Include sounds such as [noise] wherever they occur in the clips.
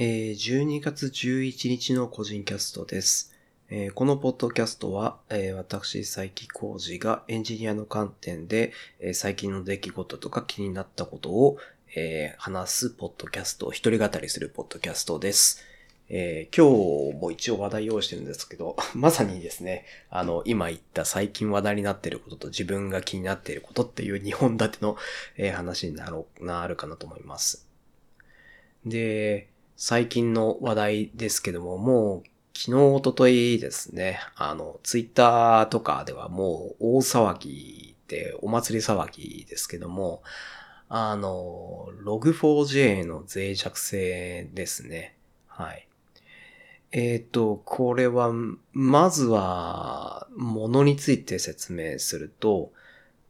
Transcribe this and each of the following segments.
えー12月11日の個人キャストです。えーこのポッドキャストは、えー私、佐伯浩二がエンジニアの観点で、えー最近の出来事とか気になったことを、え話すポッドキャスト、一人語りするポッドキャストです。え今日も一応話題用意してるんですけど、[laughs] まさにですね、あの、今言った最近話題になっていることと自分が気になっていることっていう2本立ての、え話になろう、なるかなと思います。で、最近の話題ですけども、もう昨日、おとといですね、あの、ツイッターとかではもう大騒ぎで、お祭り騒ぎですけども、あの、log4j の脆弱性ですね。はい。えっ、と、これは、まずは、ものについて説明すると、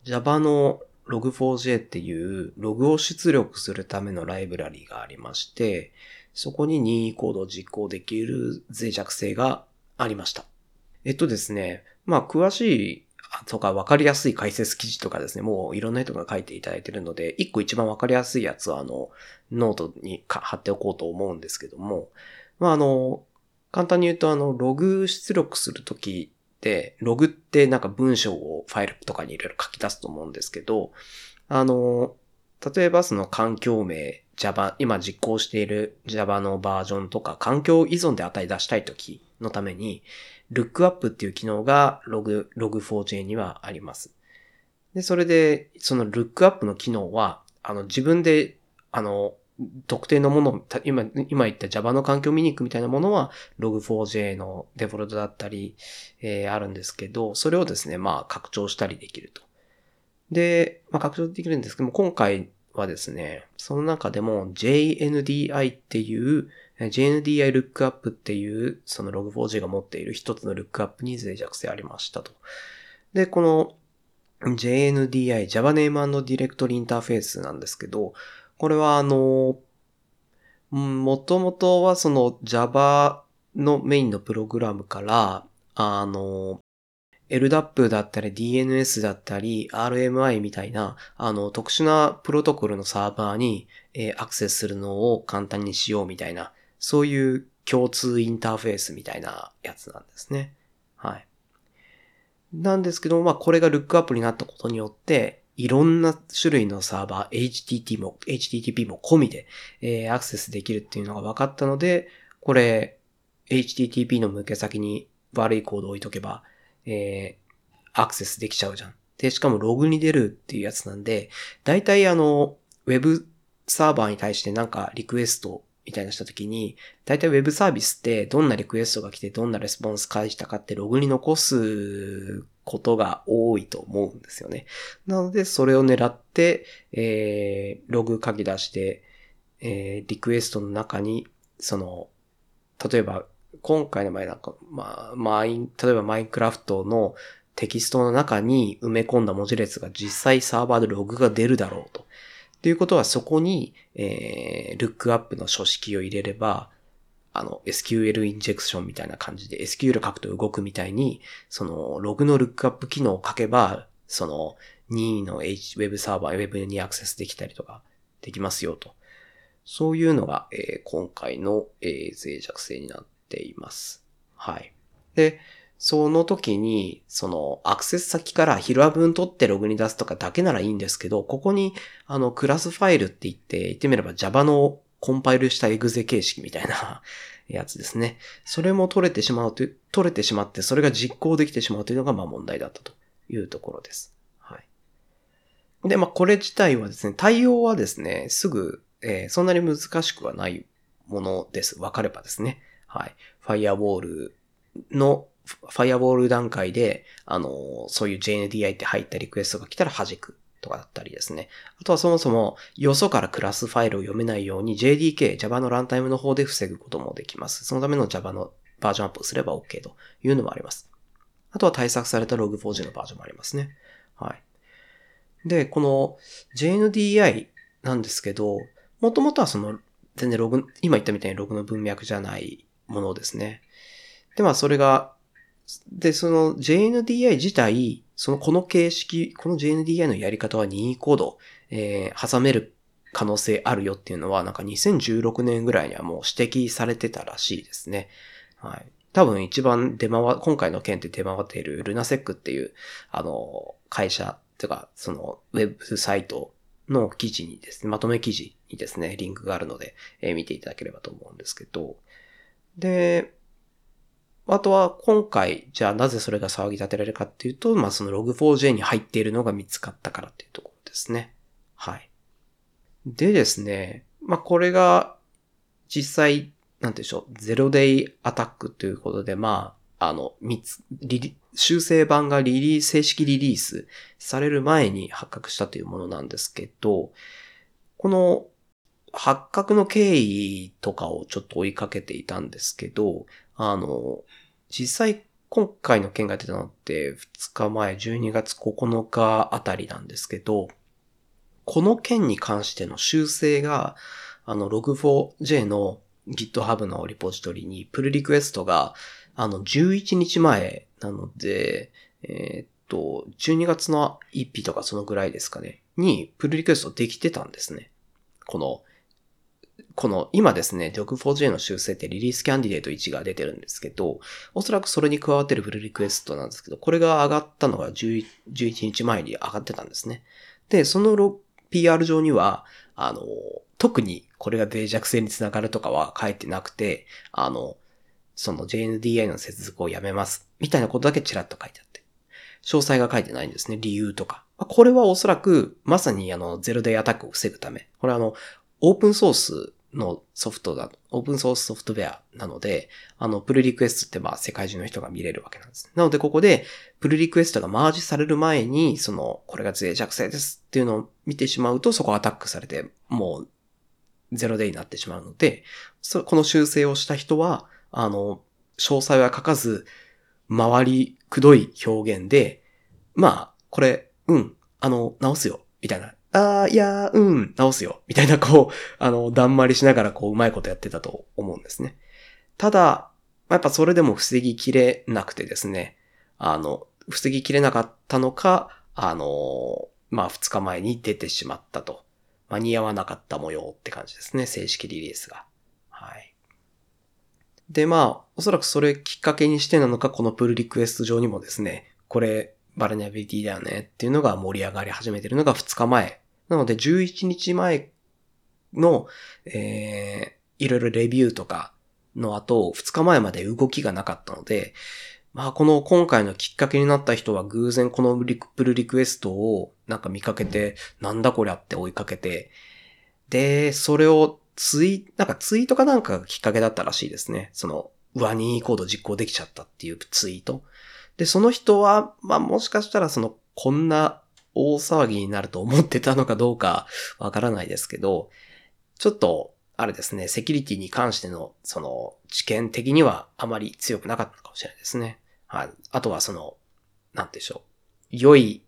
Java の log4j っていうログを出力するためのライブラリがありまして、そこに任意コードを実行できる脆弱性がありました。えっとですね、まあ詳しいとか分かりやすい解説記事とかですね、もういろんな人が書いていただいてるので、一個一番分かりやすいやつはあの、ノートに貼っておこうと思うんですけども、まああの、簡単に言うとあの、ログ出力するときって、ログってなんか文章をファイルとかにいろいろ書き出すと思うんですけど、あの、例えばその環境名、Java、今実行している Java のバージョンとか環境依存で値出したいときのために、lookup っていう機能が log、log4j にはあります。で、それで、その lookup の機能は、あの、自分で、あの、特定のもの、今、今言った Java の環境見に行くみたいなものは log4j のデフォルトだったり、えーあるんですけど、それをですね、まあ、拡張したりできると。で、まあ、拡張できるんですけども、今回はですね、その中でも JNDI っていう、JNDI Lookup っていう、その Log4j が持っている一つの Lookup に脆弱性ありましたと。で、この JNDI、Java Name and Directory Interface なんですけど、これはあの、もともとはその Java のメインのプログラムから、あの、LDAP だったり DNS だったり RMI みたいなあの特殊なプロトコルのサーバーに、えアクセスするのを簡単にしようみたいなそういう共通インターフェースみたいなやつなんですね。はい。なんですけど、まあこれがルックアップになったことによっていろんな種類のサーバー HTTP も HTTP も込みで、えーアクセスできるっていうのが分かったのでこれ HTTP の向け先に悪いコードを置いとけばえーアクセスできちゃうじゃん。で、しかもログに出るっていうやつなんで、大体あの、ウェブサーバーに対してなんかリクエストみたいなしたときに、大体ウェブサービスってどんなリクエストが来てどんなレスポンス返したかってログに残すことが多いと思うんですよね。なので、それを狙って、えー、ログ書き出して、えー、リクエストの中に、その、例えば、今回の場合なんか、まあ、マイン、例えばマインクラフトのテキストの中に埋め込んだ文字列が実際サーバーでログが出るだろうと。っていうことはそこに、えー、ルックアップの書式を入れれば、あの、SQL インジェクションみたいな感じで SQL 書くと動くみたいに、その、ログのルックアップ機能を書けば、その、任意の H、Web サーバー、Web にアクセスできたりとかできますよと。そういうのが、えー今回の、えー脆弱性になってています。はい。で、その時に、その、アクセス先からヒルア分取ってログに出すとかだけならいいんですけど、ここに、あの、クラスファイルって言って、言ってみれば Java のコンパイルしたエグゼ形式みたいな [laughs] やつですね。それも取れてしまうと、取れてしまって、それが実行できてしまうというのが、まあ問題だったというところです。はい。で、まあこれ自体はですね、対応はですね、すぐ、えーそんなに難しくはないものです。わかればですね。はい。ファイアウォールの、ファイアウォール段階で、あの、そういう JNDI って入ったリクエストが来たら弾くとかだったりですね。あとはそもそも、よそからクラスファイルを読めないように JDK、Java のランタイムの方で防ぐこともできます。そのための Java のバージョンアップをすれば OK というのもあります。あとは対策された Log4j のバージョンもありますね。はい。で、この JNDI なんですけど、もともとはその、全然ログ、今言ったみたいにログの文脈じゃないものですね。で、まあそれが、で、その JNDI 自体、そのこの形式、この JNDI のやり方は任意コード、えー挟める可能性あるよっていうのは、なんか2016年ぐらいにはもう指摘されてたらしいですね。はい。多分一番出回、今回の件で出回っているルナセックっていう、あの、会社、とか、その、ウェブサイトの記事にですね、まとめ記事にですね、リンクがあるので、えー、見ていただければと思うんですけど、で、あとは今回、じゃあなぜそれが騒ぎ立てられるかっていうと、まあその log4j に入っているのが見つかったからっていうところですね。はい。でですね、まあこれが実際、なんでしょう、ゼロデイアタックということで、まあ、あの、三つ、修正版がリリース、正式リリースされる前に発覚したというものなんですけど、この発覚の経緯とかをちょっと追いかけていたんですけど、あの、実際今回の件が出たのって2日前12月9日あたりなんですけど、この件に関しての修正が、あの log4j の GitHub のリポジトリにプルリクエストが、あの11日前なので、えー、っと、12月の1日とかそのぐらいですかね、にプルリクエストできてたんですね。このこの今ですね、Log4j の修正ってリリースキャンディデート1が出てるんですけど、おそらくそれに加わってるフルリクエストなんですけど、これが上がったのが11日前に上がってたんですね。で、その PR 上には、あの、特にこれが脆弱性につながるとかは書いてなくて、あの、その JNDI の接続をやめます。みたいなことだけちらっと書いてあって。詳細が書いてないんですね。理由とか。これはおそらく、まさにあの、ゼロデイアタックを防ぐため。これはあの、オープンソースのソフトだ、オープンソースソフトウェアなので、あの、プルリクエストってまあ世界中の人が見れるわけなんです。なのでここで、プルリクエストがマージされる前に、その、これが脆弱性ですっていうのを見てしまうと、そこアタックされて、もう、ゼロデイになってしまうので、この修正をした人は、あの、詳細は書かず、周りくどい表現で、まあ、これ、うん、あの、直すよ、みたいなああ、いやうん、直すよ。みたいな、こう、[laughs] あの、だんまりしながら、こう、うまいことやってたと思うんですね。ただ、やっぱそれでも防ぎきれなくてですね、あの、防ぎきれなかったのか、あの、まあ、二日前に出てしまったと。間に合わなかった模様って感じですね、正式リリースが。はい。で、まあ、おそらくそれきっかけにしてなのか、このプルリクエスト上にもですね、これ、バルネビリティだよねっていうのが盛り上がり始めてるのが2日前。なので11日前の、えー、いろいろレビューとかの後、2日前まで動きがなかったので、まあこの今回のきっかけになった人は偶然このプルリクエストをなんか見かけて、なんだこりゃって追いかけて、で、それをツイ、なんかツイートかなんかがきっかけだったらしいですね。その、ワニーコード実行できちゃったっていうツイート。で、その人は、まあもしかしたらその、こんな大騒ぎになると思ってたのかどうかわからないですけど、ちょっと、あれですね、セキュリティに関しての、その、知見的にはあまり強くなかったかもしれないですね。はい。あとはその、なんでしょう。良い、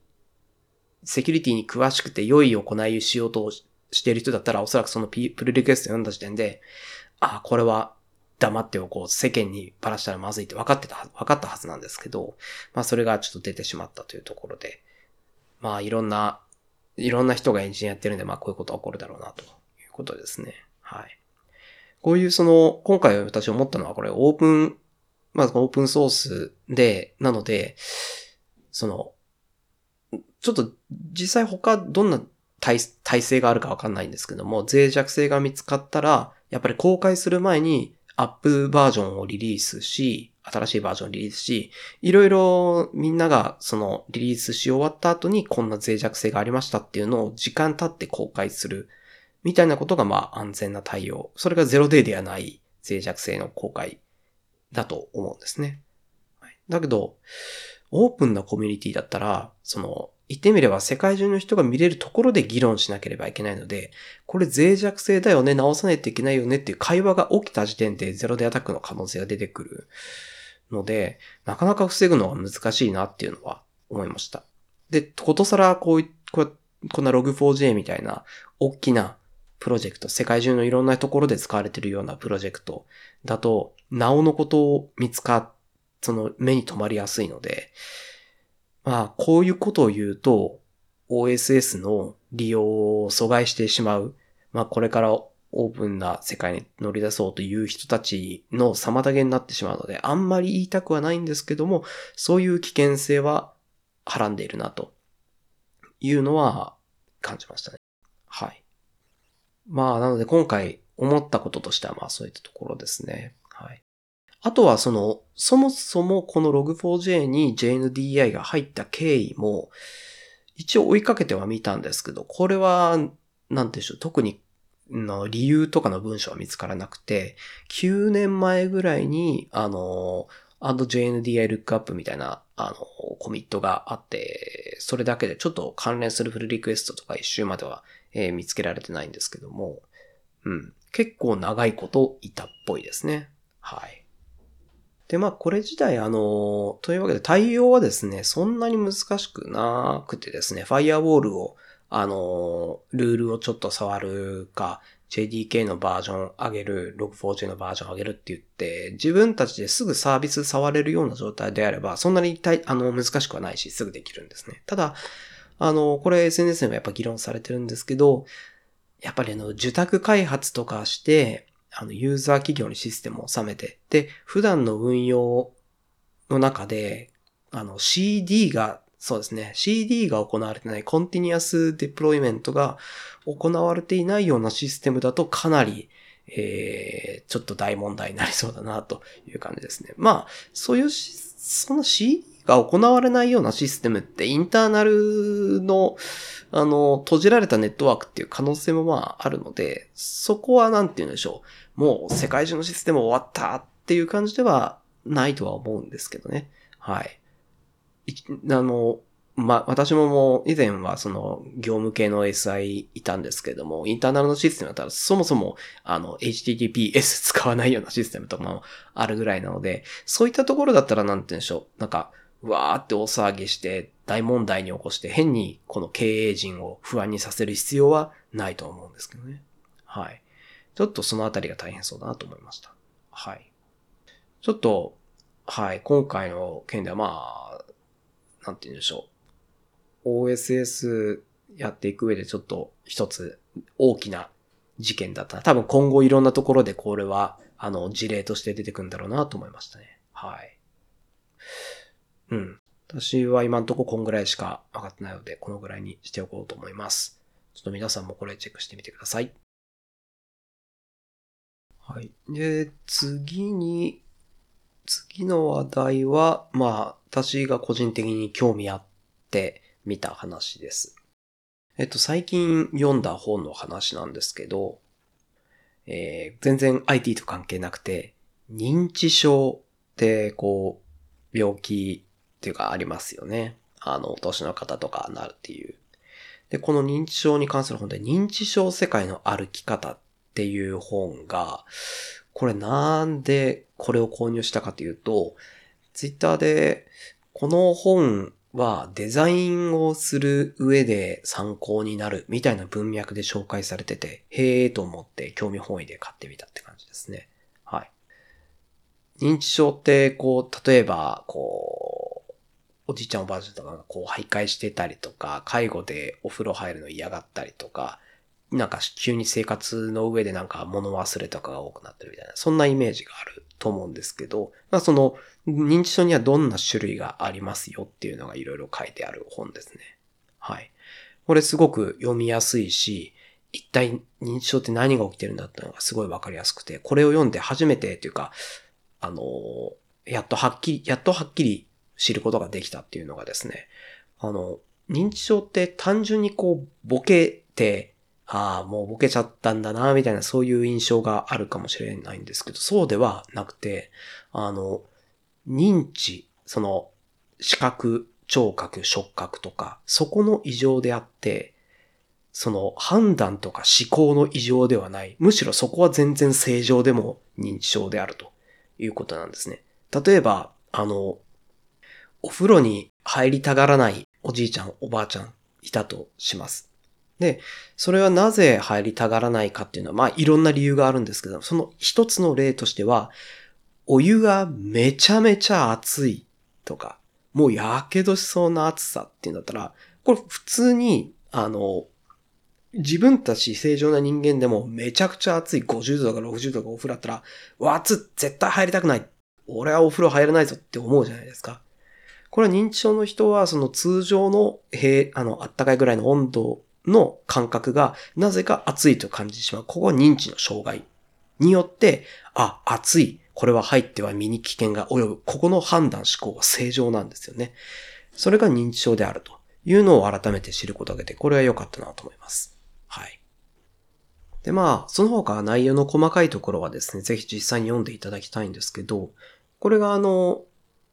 セキュリティに詳しくて良い行いをしようとしている人だったら、おそらくそのプルリクエスト読んだ時点で、あ、これは黙っておこう、世間にばらしたらまずいって分かってた、分かったはずなんですけど、まあそれがちょっと出てしまったというところで、まあいろんな、いろんな人がエンジニアやってるんで、まあこういうことは起こるだろうなということですね。はい。こういうその、今回私思ったのはこれオープン、まずオープンソースで、なので、その、ちょっと実際他どんな体体制があるかわかんないんですけども、脆弱性が見つかったら、やっぱり公開する前にアップバージョンをリリースし、新しいバージョンをリリースし、いろいろみんながそのリリースし終わった後にこんな脆弱性がありましたっていうのを時間経って公開する。みたいなことがまあ安全な対応。それがゼロデーではない脆弱性の公開だと思うんですね。だけど、オープンなコミュニティだったら、その言ってみれば世界中の人が見れるところで議論しなければいけないので、これ脆弱性だよね、直さないといけないよねっていう会話が起きた時点でゼロデアタックの可能性が出てくるので、なかなか防ぐのは難しいなっていうのは思いました。で、ことさらこういここんな Log4j みたいな大きなプロジェクト、世界中のいろんなところで使われているようなプロジェクトだと、なおのことを見つか、その目に留まりやすいので、まあ、こういうことを言うと、OSS の利用を阻害してしまうまあこれからオープンな世界に乗り出そうという人たちの妨げになってしまうので、あんまり言いたくはないんですけども、そういう危険性ははらんでいるなというのは感じましたね。はい。まあなので今回思ったこととしてはまあそういったところですね。あとはその、そもそもこの Log4j に JNDI が入った経緯も、一応追いかけてはみたんですけど、これは、なんでしょう、特にの理由とかの文章は見つからなくて、9年前ぐらいに、あの、JNDI Lookup みたいな、あの、コミットがあって、それだけでちょっと関連するフルリクエストとか一周までは、えー、見つけられてないんですけども、うん。結構長いこといたっぽいですね。はい。で、まあ、これ自体、あの、というわけで対応はですね、そんなに難しくなくてですね、ファイアウォールを、あの、ルールをちょっと触るか、JDK のバージョン上げる、Log4j のバージョン上げるって言って、自分たちですぐサービス触れるような状態であれば、そんなにあの、難しくはないし、すぐできるんですね。ただ、あの、これ SNS でもやっぱ議論されてるんですけど、やっぱりあの、受託開発とかして、あの、ユーザー企業にシステムを収めて、で、普段の運用の中で、あの、CD が、そうですね、CD が行われてないコンティニアスデプロイメントが行われていないようなシステムだとかなり、えー、ちょっと大問題になりそうだなという感じですね。まあ、そういうシステム、その CD が行われないようなシステムってインターナルのあの、閉じられたネットワークっていう可能性もまああるので、そこはなんて言うんでしょう。もう世界中のシステム終わったっていう感じではないとは思うんですけどね。はい。あの、ま私ももう以前はその業務系の SI いたんですけども、インターナルのシステムだったらそもそもあの HTTPS [laughs] 使わないようなシステムとかもあるぐらいなので、そういったところだったらなんて言うんでしょう。なんか、わーって大騒ぎして大問題に起こして変にこの経営陣を不安にさせる必要はないと思うんですけどね。はい。ちょっとそのあたりが大変そうだなと思いました。はい。ちょっと、はい、今回の件ではまあ、なんて言うんでしょう。OSS やっていく上でちょっと一つ大きな事件だった。多分今後いろんなところでこれは、あの、事例として出てくるんだろうなと思いましたね。はい。うん。私は今んとここんぐらいしか分かってないので、このぐらいにしておこうと思います。ちょっと皆さんもこれチェックしてみてください。はい。で、次に、次の話題は、まあ、私が個人的に興味あって見た話です。えっと、最近読んだ本の話なんですけど、えー、全然 IT と関係なくて、認知症って、こう、病気っていうかありますよね。あの、お年の方とかなるっていう。で、この認知症に関する本で、認知症世界の歩き方っていう本が、これなんでこれを購入したかというと、ツイッターで、この本はデザインをする上で参考になるみたいな文脈で紹介されてて、へえと思って興味本位で買ってみたって感じですね。はい。認知症って、こう、例えば、こう、おじいちゃんおばあちゃんとかがこう徘徊してたりとか、介護でお風呂入るの嫌がったりとか、なんか急に生活の上でなんか物忘れとかが多くなってるみたいな、そんなイメージがあると思うんですけど、まあその認知症にはどんな種類がありますよっていうのがいろいろ書いてある本ですね。はい。これすごく読みやすいし、一体認知症って何が起きてるんだっていうのがすごいわかりやすくて、これを読んで初めてっていうか、あのやっとはっきり、やっとはっきり知ることができたっていうのがですね、あの、認知症って単純にこう、ボケて、ああ、もうボケちゃったんだな、みたいなそういう印象があるかもしれないんですけど、そうではなくて、あの、認知、その、視覚、聴覚、触覚とか、そこの異常であって、その判断とか思考の異常ではない。むしろそこは全然正常でも認知症であるということなんですね。例えば、あの、お風呂に入りたがらないおじいちゃん、おばあちゃんいたとします。で、それはなぜ入りたがらないかっていうのは、まあいろんな理由があるんですけど、その一つの例としては、お湯がめちゃめちゃ熱いとか、もうやけどしそうな暑さっていうんだったら、これ普通に、あの、自分たち正常な人間でもめちゃくちゃ暑い50度とか60度とかお風呂だったら、わ、暑絶対入りたくない。俺はお風呂入らないぞって思うじゃないですか。これは認知症の人はその通常の平、あの、あったかいぐらいの温度の感覚がなぜか暑いと感じてしまう。ここは認知の障害によって、あ、暑い。これは入っては身に危険が及ぶ。ここの判断思考は正常なんですよね。それが認知症であるというのを改めて知ることができて、これは良かったなと思います。はい。で、まあ、その他内容の細かいところはですね、ぜひ実際に読んでいただきたいんですけど、これがあの、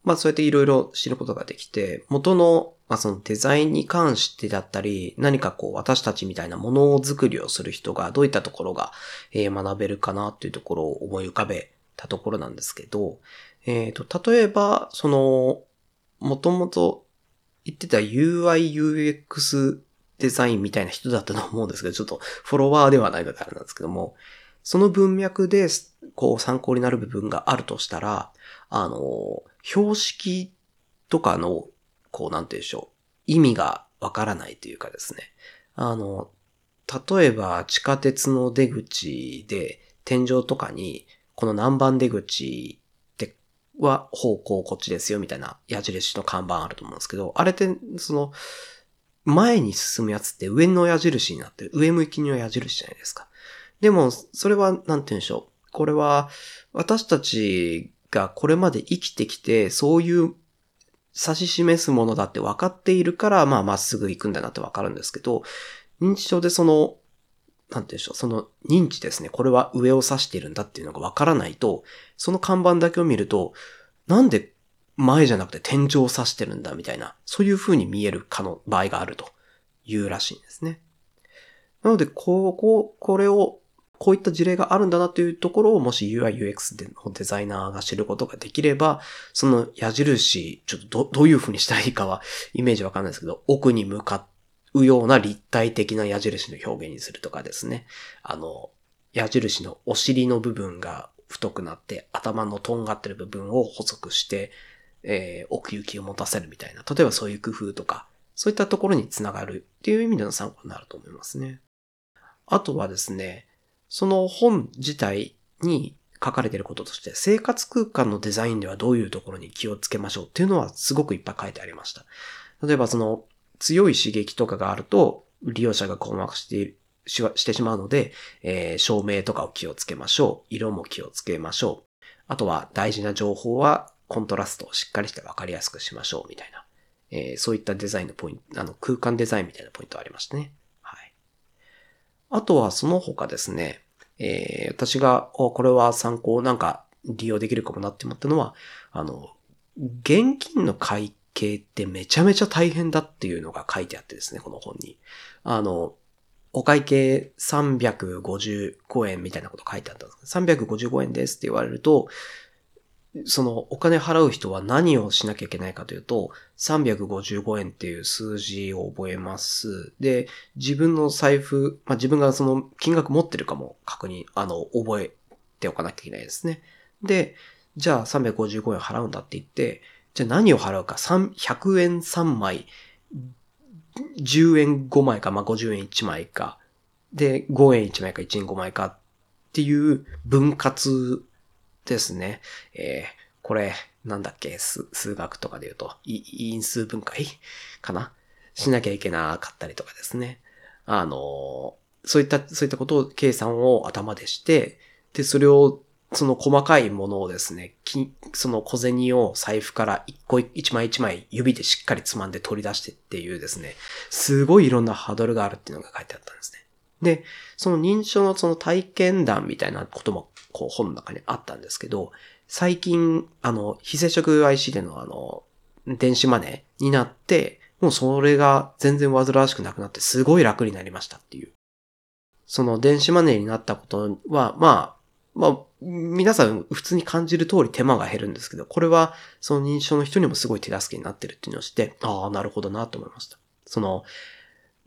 まあそうやっていろいろ知ることができて、元の、まあそのデザインに関してだったり、何かこう私たちみたいなものづくりをする人がどういったところが、え、学べるかなっていうところを思い浮かべたところなんですけど、えっ、ー、と、例えば、その、もともと言ってた UI、UX デザインみたいな人だったと思うんですけど、ちょっとフォロワーではないのであれなんですけども、その文脈で、こう参考になる部分があるとしたら、あの、標識とかの、こうなんて言うんでしょう、意味がわからないというかですね。あの、例えば地下鉄の出口で天井とかに、この何番出口っては方向こっちですよみたいな矢印の看板あると思うんですけど、あれって、その、前に進むやつって上の矢印になってる。上向きの矢印じゃないですか。でも、それは、なんて言うんでしょう。これは、私たちがこれまで生きてきて、そういう指し示すものだって分かっているから、まあ、まっすぐ行くんだなって分かるんですけど、認知症でその、なんて言うんでしょう、その認知ですね。これは上を指しているんだっていうのが分からないと、その看板だけを見ると、なんで前じゃなくて天井を指してるんだみたいな、そういう風に見えるかの場合があるというらしいんですね。なので、ここ、これをこういった事例があるんだなというところをもし UI、UX でのデザイナーが知ることができれば、その矢印、ちょっとどどういう風にしたらいいかはイメージわかんないですけど、奥に向かうような立体的な矢印の表現にするとかですね。あの、矢印のお尻の部分が太くなって、頭のとんがってる部分を細くして、えー、奥行きを持たせるみたいな。例えばそういう工夫とか、そういったところにつながるっていう意味での参考になると思いますね。あとはですね、その本自体に書かれていることとして、生活空間のデザインではどういうところに気をつけましょうっていうのはすごくいっぱい書いてありました。例えばその強い刺激とかがあると利用者が困惑してししてしまうので、えー、照明とかを気をつけましょう。色も気をつけましょう。あとは大事な情報はコントラストをしっかりしてわかりやすくしましょうみたいな。えー、そういったデザインのポイント、あの空間デザインみたいなポイントありましたね。あとはその他ですね、えー、私が、これは参考なんか利用できるかもなって思ったのは、あの、現金の会計ってめちゃめちゃ大変だっていうのが書いてあってですね、この本に。あの、お会計355円みたいなこと書いてあったんです355円ですって言われると、そのお金払う人は何をしなきゃいけないかというと、355円っていう数字を覚えます。で、自分の財布、まあ、自分がその金額持ってるかも確認、あの、覚えておかなきゃいけないですね。で、じゃあ355円払うんだって言って、じゃあ何を払うか、100円3枚、10円5枚か、まあ、50円1枚か、で、5円1枚か1円5枚かっていう分割ですね。えー、これ、なんだっけ、数学とかで言うと、因数分解？かな？しなきゃいけなかったりとかですね。あの、そういった、そういったことを、計算を頭でして、で、それを、その細かいものをですね、その小銭を財布から一個一枚一枚指でしっかりつまんで取り出してっていうですね、すごいいろんなハードルがあるっていうのが書いてあったんですね。で、その認知症のその体験談みたいなこともこう本の中にあったんですけど、最近、あの、非接触 IC でのあの、電子マネーになって、もうそれが全然煩わしくなくなってすごい楽になりましたっていう。その電子マネーになったことは、まあ、まあ、皆さん普通に感じる通り手間が減るんですけど、これはその認知症の人にもすごい手助けになってるっていうのをして、ああ、なるほどなと思いました。その、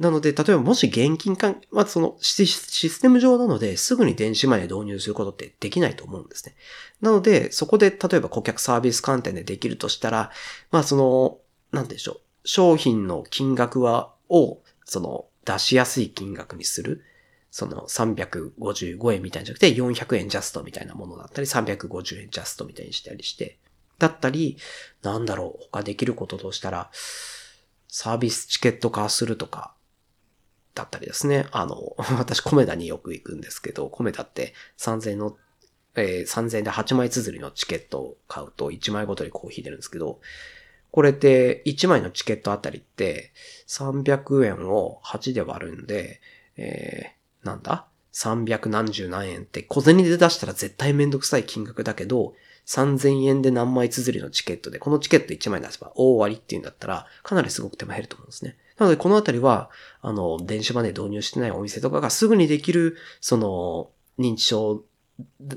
なので、例えばもし現金関まあ、そのシステム上なので、すぐに電子マネー導入することってできないと思うんですね。なので、そこで例えば顧客サービス観点でできるとしたら、まあその、なんでしょう。商品の金額は、を、その、出しやすい金額にする。その355円みたいじゃなくて400円ジャストみたいなものだったり350円ジャストみたいにしたりして。だったり、なんだろう、他できることとしたら、サービスチケット化するとか、だったりですね。あの、[laughs] 私コメダによく行くんですけど、コメダって3000の、えー、3000円で8枚綴りのチケットを買うと1枚ごとにコーヒー出るんですけど、これって1枚のチケットあたりって300円を8で割るんで、えー、なんだ ?300 何十何円って小銭で出したら絶対めんどくさい金額だけど、3000円で何枚綴りのチケットで、このチケット1枚出せば大終わりっていうんだったら、かなりすごく手間減ると思うんですね。なので、このあたりは、あの、電子マネー導入してないお店とかがすぐにできる、その、認知症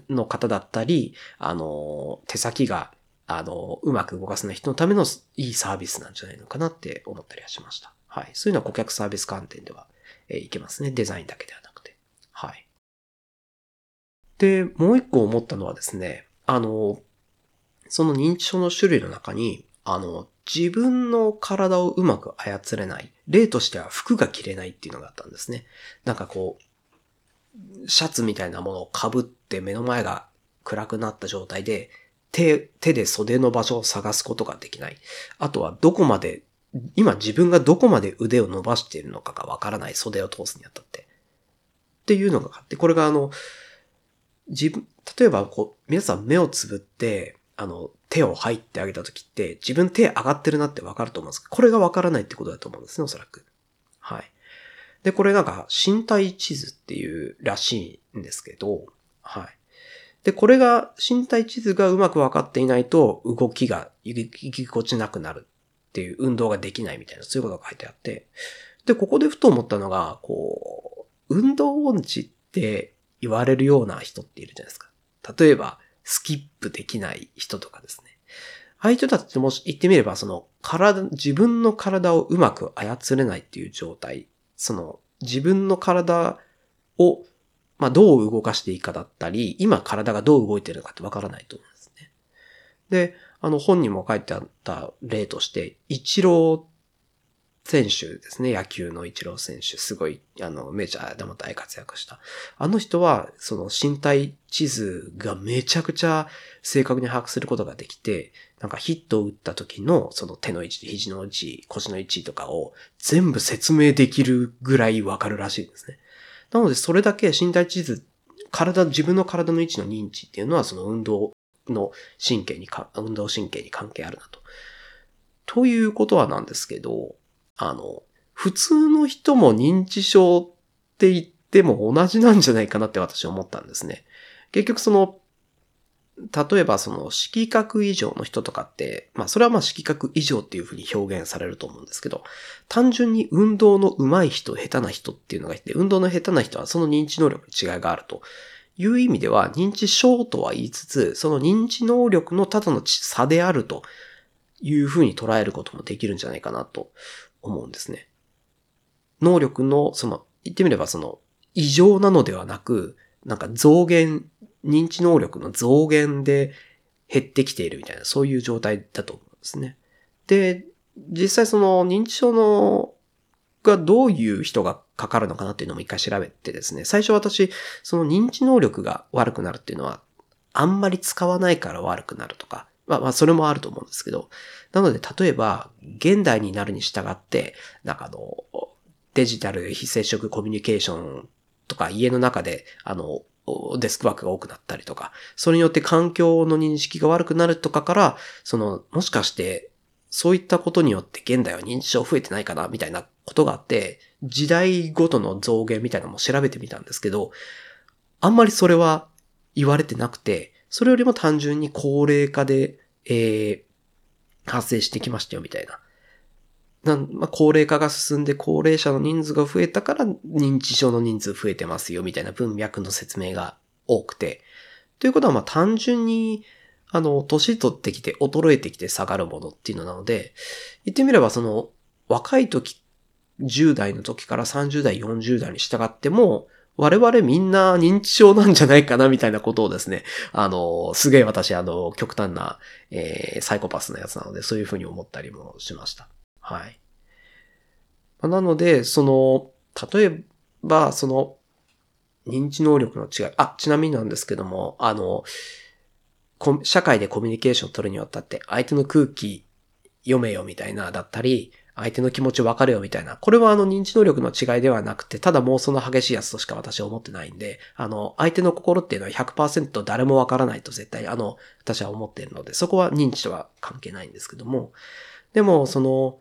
の方だったり、あの、手先が、あの、うまく動かせない人のためのいいサービスなんじゃないのかなって思ったりはしました。はい。そういうのは顧客サービス観点では、え、いけますね。デザインだけではなくて。はい。で、もう一個思ったのはですね、あの、その認知症の種類の中に、あの、自分の体をうまく操れない。例としては服が着れないっていうのがあったんですね。なんかこう、シャツみたいなものを被って目の前が暗くなった状態で、手、手で袖の場所を探すことができない。あとはどこまで、今自分がどこまで腕を伸ばしているのかがわからない袖を通すにあたって。っていうのがあって、これがあの、自分、例えばこう、皆さん目をつぶって、あの、手を入ってあげた時って、自分手上がってるなってわかると思うんですこれがわからないってことだと思うんですね、おそらく。はい。で、これなんか身体地図っていうらしいんですけど、はい。で、これが、身体地図がうまくわかっていないと、動きが行き心地なくなるっていう運動ができないみたいな、そういうことが書いてあって、で、ここでふと思ったのが、こう、運動音痴って言われるような人っているじゃないですか。例えば、スキップできない人とかですね。ああいう人たちってもし言ってみれば、その体、自分の体をうまく操れないっていう状態、その自分の体を、まあ、どう動かしていいかだったり、今体がどう動いてるのかってわからないと思うんですね。で、あの本にも書いてあった例として、一郎選手ですね。野球の一郎選手。すごい、あの、メジャーでも大活躍した。あの人は、その身体地図がめちゃくちゃ正確に把握することができて、なんかヒットを打った時のその手の位置、肘の位置、腰の位置とかを全部説明できるぐらいわかるらしいんですね。なので、それだけ身体地図、体、自分の体の位置の認知っていうのは、その運動の神経にか、運動神経に関係あるなと。ということはなんですけど、あの、普通の人も認知症って言っても同じなんじゃないかなって私は思ったんですね。結局その、例えばその色覚異常の人とかって、まあそれはまあ色覚異常っていうふうに表現されると思うんですけど、単純に運動の上手い人、下手な人っていうのがいて、運動の下手な人はその認知能力に違いがあるという意味では、認知症とは言いつつ、その認知能力のただの差であるというふうに捉えることもできるんじゃないかなと思うんですね。能力の、その、言ってみればその、異常なのではなく、なんか増減、認知能力の増減で減ってきているみたいな、そういう状態だと思うんですね。で、実際その認知症のがどういう人がかかるのかなっていうのも一回調べてですね、最初私、その認知能力が悪くなるっていうのは、あんまり使わないから悪くなるとか、まあまあそれもあると思うんですけど、なので例えば、現代になるに従って、なんかあの、デジタル非接触コミュニケーションとか家の中で、あの、デスクワークが多くなったりとか、それによって環境の認識が悪くなるとかから、その、もしかして、そういったことによって現代は認知症増えてないかな、みたいなことがあって、時代ごとの増減みたいなのも調べてみたんですけど、あんまりそれは言われてなくて、それよりも単純に高齢化で、えー、発生してきましたよ、みたいな。なんまあ、高齢化が進んで高齢者の人数が増えたから認知症の人数増えてますよみたいな文脈の説明が多くて。ということはま単純にあの、年取ってきて衰えてきて下がるものっていうのなので、言ってみればその若い時、10代の時から30代、40代に従っても、我々みんな認知症なんじゃないかなみたいなことをですね、あの、すげえ私あの、極端な、えー、サイコパスなやつなので、そういうふうに思ったりもしました。はい。なので、その、例えば、その、認知能力の違い。あ、ちなみになんですけども、あの、社会でコミュニケーションを取るにあたって、相手の空気読めよみたいな、だったり、相手の気持ちわかるよみたいな。これはあの認知能力の違いではなくて、ただ妄想の激しいやつとしか私は思ってないんで、あの、相手の心っていうのは100%誰もわからないと絶対、あの、私は思っているので、そこは認知とは関係ないんですけども、でも、その、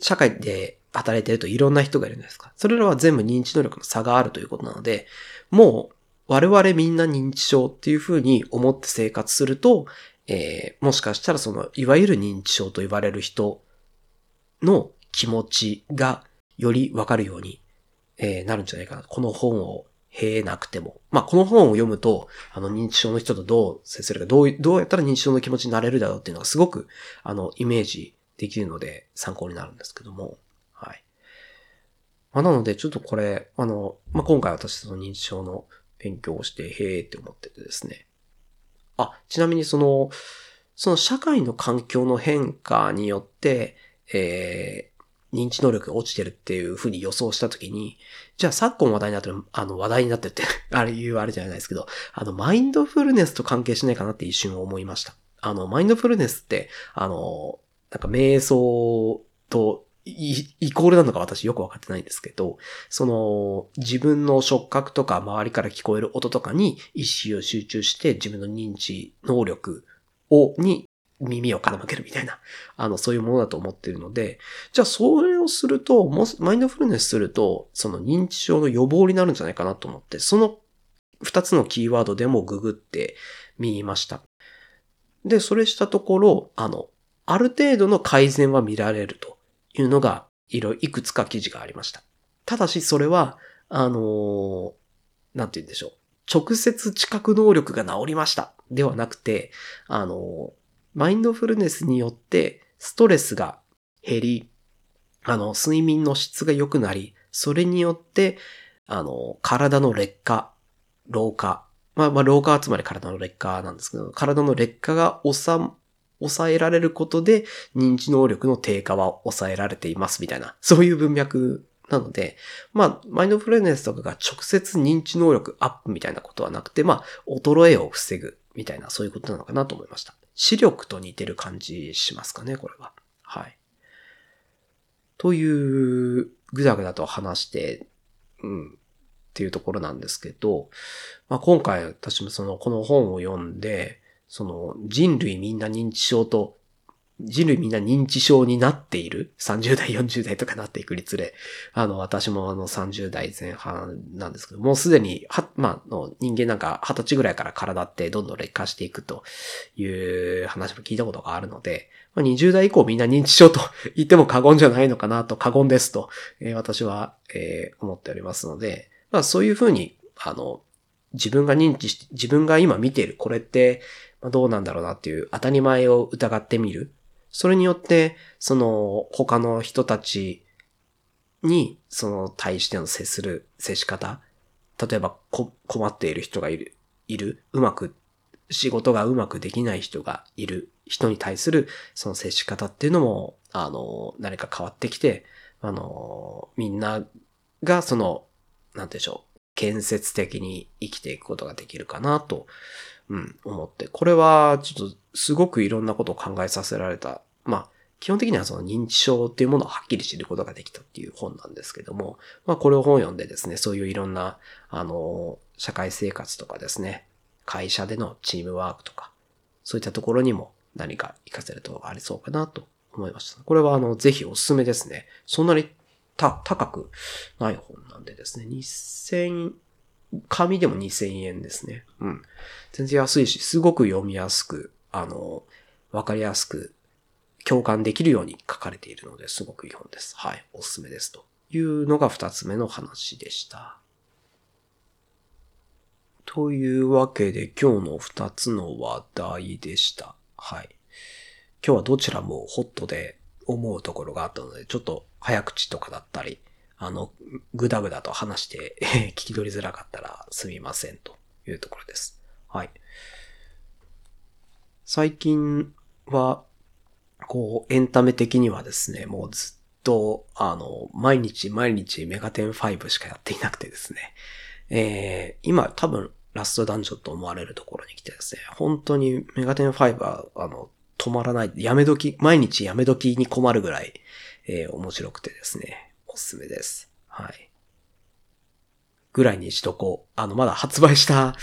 社会で働いてるといろんな人がいるんですか。それらは全部認知能力の差があるということなので、もう我々みんな認知症っていうふうに思って生活すると、えー、もしかしたらその、いわゆる認知症と言われる人の気持ちがよりわかるように、え、なるんじゃないかな。この本を経なくても。まあ、この本を読むと、あの、認知症の人とどう接するか、どう、どうやったら認知症の気持ちになれるだろうっていうのがすごく、あの、イメージできるので参考になるんですけども。はい。まあ、なので、ちょっとこれ、あの、まあ、今回私その認知症の勉強をして、へーって思っててですね。あ、ちなみにその、その社会の環境の変化によって、えー、認知能力が落ちてるっていうふうに予想したときに、じゃあ昨今話題になってる、あの話題になってるって [laughs] あれ言うあれじゃないですけど、あのマインドフルネスと関係しないかなって一瞬思いました。あの、マインドフルネスって、あの、なんか瞑想とイコールなのか私よくわかってないんですけど、その自分の触覚とか周りから聞こえる音とかに意識を集中して自分の認知能力を、に耳を傾けるみたいな、あの、そういうものだと思っているので、じゃあそれをすると、マインドフルネスすると、その認知症の予防になるんじゃないかなと思って、その二つのキーワードでもググってみました。で、それしたところ、あの、ある程度の改善は見られるというのが、いろいくつか記事がありました。ただし、それは、あのー、なんて言うんでしょう。直接知覚能力が治りました。ではなくて、あのー、マインドフルネスによってストレスが減り、あの、睡眠の質が良くなり、それによって、あの、体の劣化、老化。まあ、まあ、老化はつまり体の劣化なんですけど、体の劣化が抑えられることで認知能力の低下は抑えられていますみたいな、そういう文脈なので、まあ、マインドフルネスとかが直接認知能力アップみたいなことはなくて、まあ、衰えを防ぐみたいな、そういうことなのかなと思いました。視力と似てる感じしますかね、これは。はい。という、ぐだぐだと話して、うん、っていうところなんですけど、まあ、今回私もその、この本を読んで、その人類みんな認知症と人類みんな認知症になっている ?30 代、40代とかなっていくにつれ、あの、私もあの30代前半なんですけど、もうすでに、は、まあ、の人間なんか20歳ぐらいから体ってどんどん劣化していくという話も聞いたことがあるので、まあ、20代以降みんな認知症と言っても過言じゃないのかなと、過言ですと、えー、私は、えー、思っておりますので、まあそういうふうに、あの、自分が認知して、自分が今見ているこれって、ま、どうなんだろうなっていう当たり前を疑ってみる。それによって、その他の人たちに、その対しての接する接し方。例えば困っている人がいる、いる、うまく、仕事がうまくできない人がいる。人に対するその接し方っていうのも、あの、何か変わってきて、あの、みんながその、なんでしょう、建設的に生きていくことができるかなとうん、思って。これは、ちょっと、すごくいろんなことを考えさせられた。まあ、基本的にはその認知症っていうものをはっきり知ることができたっていう本なんですけども、まあこれを本読んでですね、そういういろんな、あの、社会生活とかですね、会社でのチームワークとか、そういったところにも何か活かせるところがありそうかなと思いました。これはあの、ぜひおすすめですね。そんなにた、高くない本なんでですね、2000、紙でも2000円ですね。うん。全然安いし、すごく読みやすく、あの、わかりやすく、共感できるように書かれているので、すごくいい本です。はい。おすすめです。というのが二つ目の話でした。というわけで、今日の二つの話題でした。はい。今日はどちらもホットで思うところがあったので、ちょっと早口とかだったり、あの、ぐだぐだと話して [laughs] 聞き取りづらかったらすみませんというところです。はい。最近は、こう、エンタメ的にはですね、もうずっと、あの、毎日毎日メガテン5しかやっていなくてですね。えー、今多分ラストダンジョンと思われるところに来てですね、本当にメガテン5は、あの、止まらない、やめ時、毎日やめ時に困るぐらい、えー、面白くてですね、おすすめです。はい。ぐらいにしとこう。あの、まだ発売した、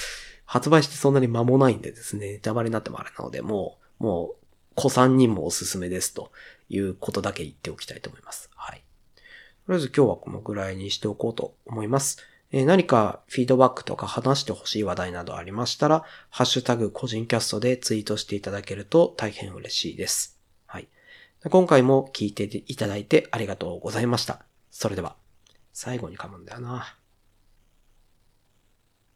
発売してそんなに間もないんでですね、ネタバレになってもあれなので、もう、もう、子さんにもおすすめですということだけ言っておきたいと思います。はい。とりあえず今日はこのぐらいにしておこうと思います。えー、何かフィードバックとか話してほしい話題などありましたら、ハッシュタグ個人キャストでツイートしていただけると大変嬉しいです。はい。今回も聞いていただいてありがとうございました。それでは、最後に噛むんだよな。